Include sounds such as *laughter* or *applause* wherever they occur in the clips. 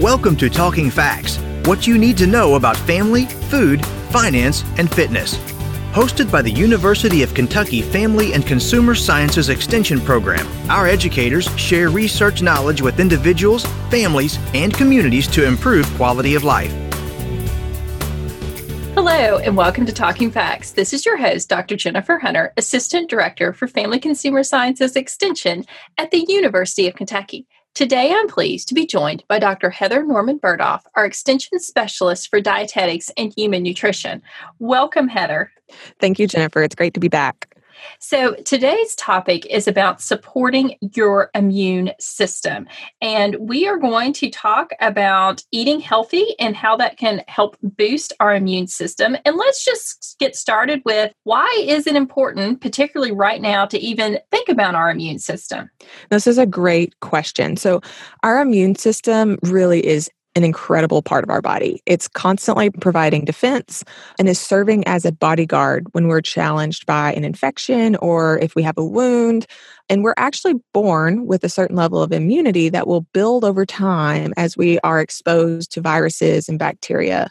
Welcome to Talking Facts what you need to know about family, food, finance, and fitness. Hosted by the University of Kentucky Family and Consumer Sciences Extension Program, our educators share research knowledge with individuals, families, and communities to improve quality of life. Hello, and welcome to Talking Facts. This is your host, Dr. Jennifer Hunter, Assistant Director for Family Consumer Sciences Extension at the University of Kentucky. Today, I'm pleased to be joined by Dr. Heather Norman Burgdolf, our Extension Specialist for Dietetics and Human Nutrition. Welcome, Heather. Thank you, Jennifer. It's great to be back. So, today's topic is about supporting your immune system. And we are going to talk about eating healthy and how that can help boost our immune system. And let's just get started with why is it important, particularly right now, to even think about our immune system? This is a great question. So, our immune system really is an incredible part of our body. It's constantly providing defense and is serving as a bodyguard when we're challenged by an infection or if we have a wound. And we're actually born with a certain level of immunity that will build over time as we are exposed to viruses and bacteria.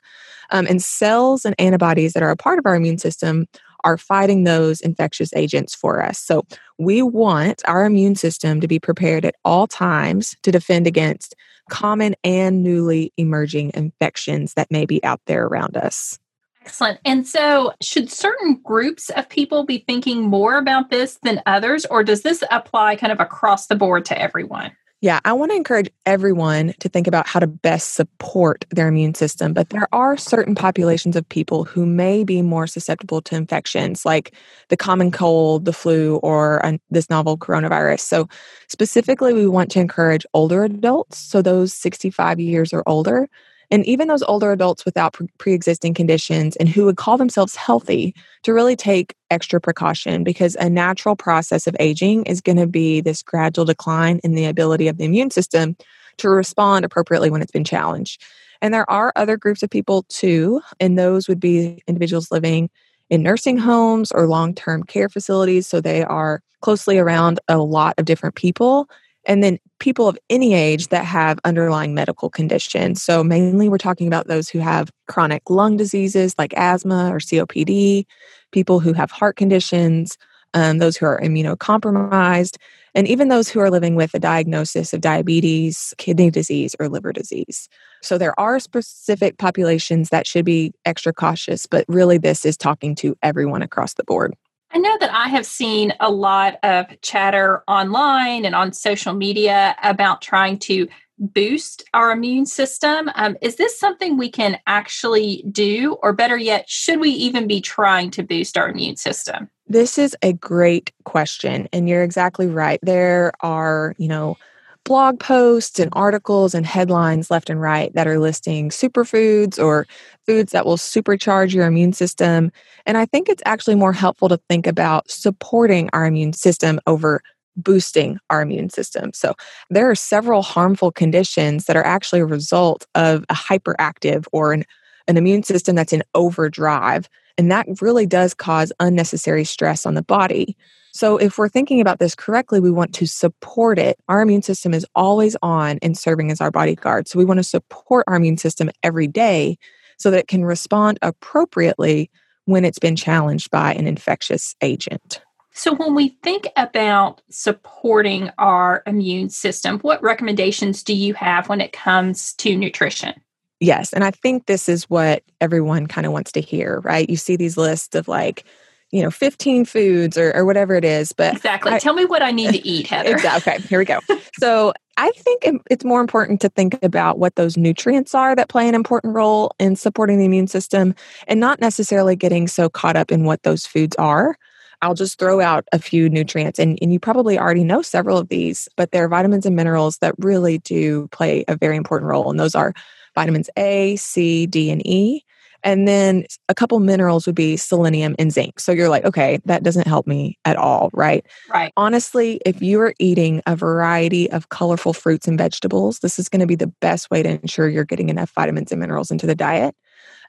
Um, and cells and antibodies that are a part of our immune system are fighting those infectious agents for us. So we want our immune system to be prepared at all times to defend against common and newly emerging infections that may be out there around us. Excellent. And so, should certain groups of people be thinking more about this than others, or does this apply kind of across the board to everyone? Yeah, I want to encourage everyone to think about how to best support their immune system. But there are certain populations of people who may be more susceptible to infections like the common cold, the flu, or uh, this novel coronavirus. So, specifically, we want to encourage older adults, so those 65 years or older, and even those older adults without pre existing conditions and who would call themselves healthy to really take extra precaution because a natural process of aging is going to be this gradual decline in the ability of the immune system to respond appropriately when it's been challenged. And there are other groups of people too, and those would be individuals living in nursing homes or long term care facilities. So they are closely around a lot of different people and then people of any age that have underlying medical conditions. So, mainly we're talking about those who have chronic lung diseases like asthma or COPD, people who have heart conditions, um, those who are immunocompromised, and even those who are living with a diagnosis of diabetes, kidney disease, or liver disease. So, there are specific populations that should be extra cautious, but really, this is talking to everyone across the board. I know that I have seen a lot of chatter online and on social media about trying to boost our immune system. Um, is this something we can actually do, or better yet, should we even be trying to boost our immune system? This is a great question, and you're exactly right. There are, you know, blog posts and articles and headlines left and right that are listing superfoods or foods that will supercharge your immune system. And I think it's actually more helpful to think about supporting our immune system over boosting our immune system. So there are several harmful conditions that are actually a result of a hyperactive or an, an immune system that's in overdrive. And that really does cause unnecessary stress on the body. So, if we're thinking about this correctly, we want to support it. Our immune system is always on and serving as our bodyguard. So, we want to support our immune system every day so that it can respond appropriately when it's been challenged by an infectious agent. So, when we think about supporting our immune system, what recommendations do you have when it comes to nutrition? Yes. And I think this is what everyone kind of wants to hear, right? You see these lists of like, you know 15 foods or, or whatever it is but exactly I, tell me what i need to eat *laughs* heather exactly okay here we go *laughs* so i think it's more important to think about what those nutrients are that play an important role in supporting the immune system and not necessarily getting so caught up in what those foods are I'll just throw out a few nutrients, and, and you probably already know several of these, but there are vitamins and minerals that really do play a very important role. And those are vitamins A, C, D, and E. And then a couple minerals would be selenium and zinc. So you're like, okay, that doesn't help me at all, right? Right. Honestly, if you are eating a variety of colorful fruits and vegetables, this is going to be the best way to ensure you're getting enough vitamins and minerals into the diet.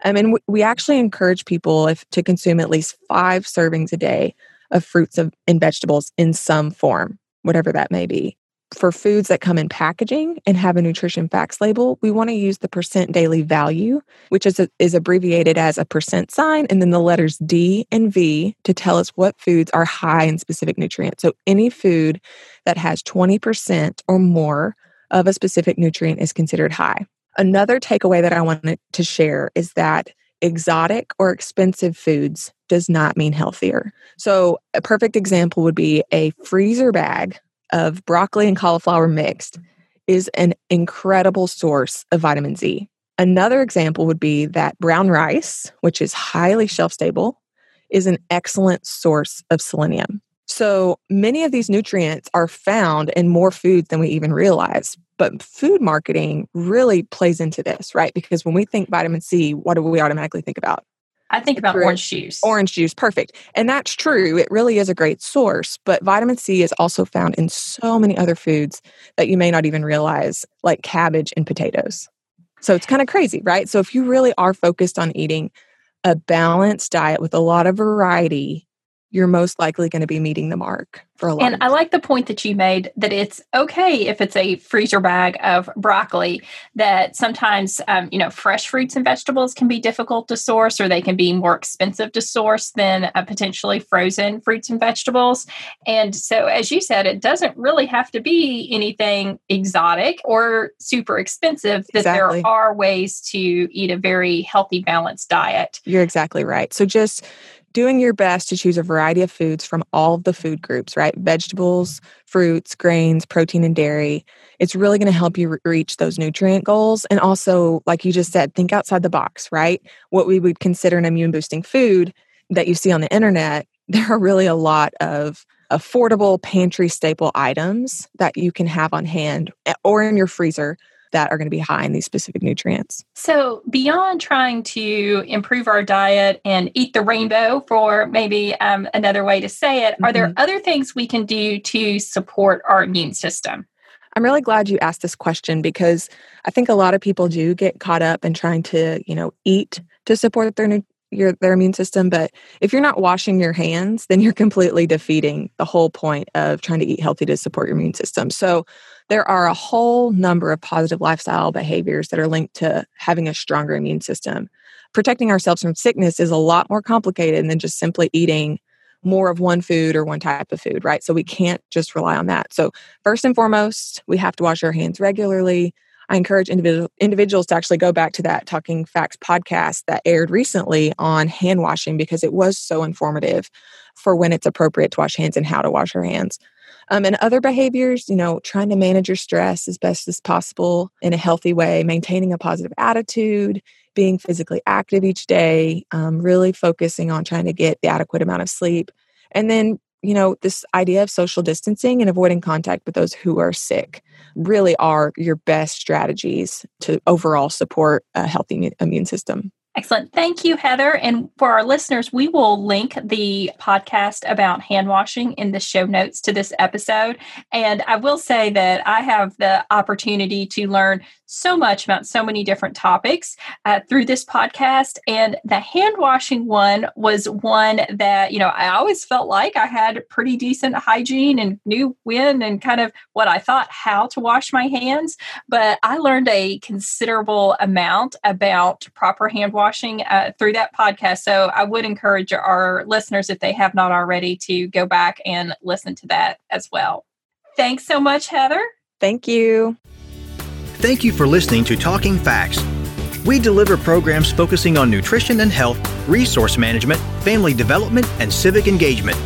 Um, I mean, we actually encourage people if, to consume at least five servings a day of fruits of, and vegetables in some form, whatever that may be. For foods that come in packaging and have a nutrition facts label, we want to use the percent daily value, which is, a, is abbreviated as a percent sign and then the letters D and V to tell us what foods are high in specific nutrients. So any food that has 20% or more of a specific nutrient is considered high. Another takeaway that I wanted to share is that exotic or expensive foods does not mean healthier. So, a perfect example would be a freezer bag of broccoli and cauliflower mixed is an incredible source of vitamin C. Another example would be that brown rice, which is highly shelf stable, is an excellent source of selenium. So many of these nutrients are found in more foods than we even realize. But food marketing really plays into this, right? Because when we think vitamin C, what do we automatically think about? I think about orange juice. Orange juice, perfect. And that's true. It really is a great source, but vitamin C is also found in so many other foods that you may not even realize, like cabbage and potatoes. So it's kind of crazy, right? So if you really are focused on eating a balanced diet with a lot of variety, you're most likely going to be meeting the mark for a lot. And I like the point that you made that it's okay if it's a freezer bag of broccoli. That sometimes, um, you know, fresh fruits and vegetables can be difficult to source, or they can be more expensive to source than uh, potentially frozen fruits and vegetables. And so, as you said, it doesn't really have to be anything exotic or super expensive. That exactly. there are ways to eat a very healthy, balanced diet. You're exactly right. So just doing your best to choose a variety of foods from all of the food groups, right? Vegetables, fruits, grains, protein, and dairy. It's really going to help you re- reach those nutrient goals. And also, like you just said, think outside the box, right? What we would consider an immune boosting food that you see on the internet, *laughs* there are really a lot of affordable pantry staple items that you can have on hand eh, or in your freezer that are going to be high in these specific nutrients. So, beyond trying to improve our diet and eat the rainbow, for maybe um, another way to say it, mm-hmm. are there mm-hmm. other things we can do to support our immune system? I'm really glad you asked this question because I think a lot of people do get caught up in trying to, you know, eat to support their your their immune system but if you're not washing your hands then you're completely defeating the whole point of trying to eat healthy to support your immune system so there are a whole number of positive lifestyle behaviors that are linked to having a stronger immune system. Protecting ourselves from sickness is a lot more complicated than just simply eating more of one food or one type of food, right? So we can't just rely on that. So, first and foremost, we have to wash our hands regularly. I encourage individual, individuals to actually go back to that Talking Facts podcast that aired recently on hand washing because it was so informative for when it's appropriate to wash hands and how to wash our hands. Um, and other behaviors, you know, trying to manage your stress as best as possible in a healthy way, maintaining a positive attitude, being physically active each day, um, really focusing on trying to get the adequate amount of sleep. And then, you know, this idea of social distancing and avoiding contact with those who are sick really are your best strategies to overall support a healthy immune system. Excellent. Thank you, Heather. And for our listeners, we will link the podcast about hand washing in the show notes to this episode. And I will say that I have the opportunity to learn so much about so many different topics uh, through this podcast. And the hand washing one was one that, you know, I always felt like I had pretty decent hygiene and knew when and kind of what I thought how to wash my hands. But I learned a considerable amount about proper hand washing uh, through that podcast. So I would encourage our listeners, if they have not already, to go back and listen to that as well. Thanks so much, Heather. Thank you. Thank you for listening to Talking Facts. We deliver programs focusing on nutrition and health, resource management, family development, and civic engagement.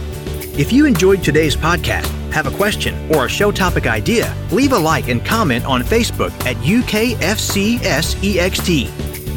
If you enjoyed today's podcast, have a question, or a show topic idea, leave a like and comment on Facebook at UKFCSEXT.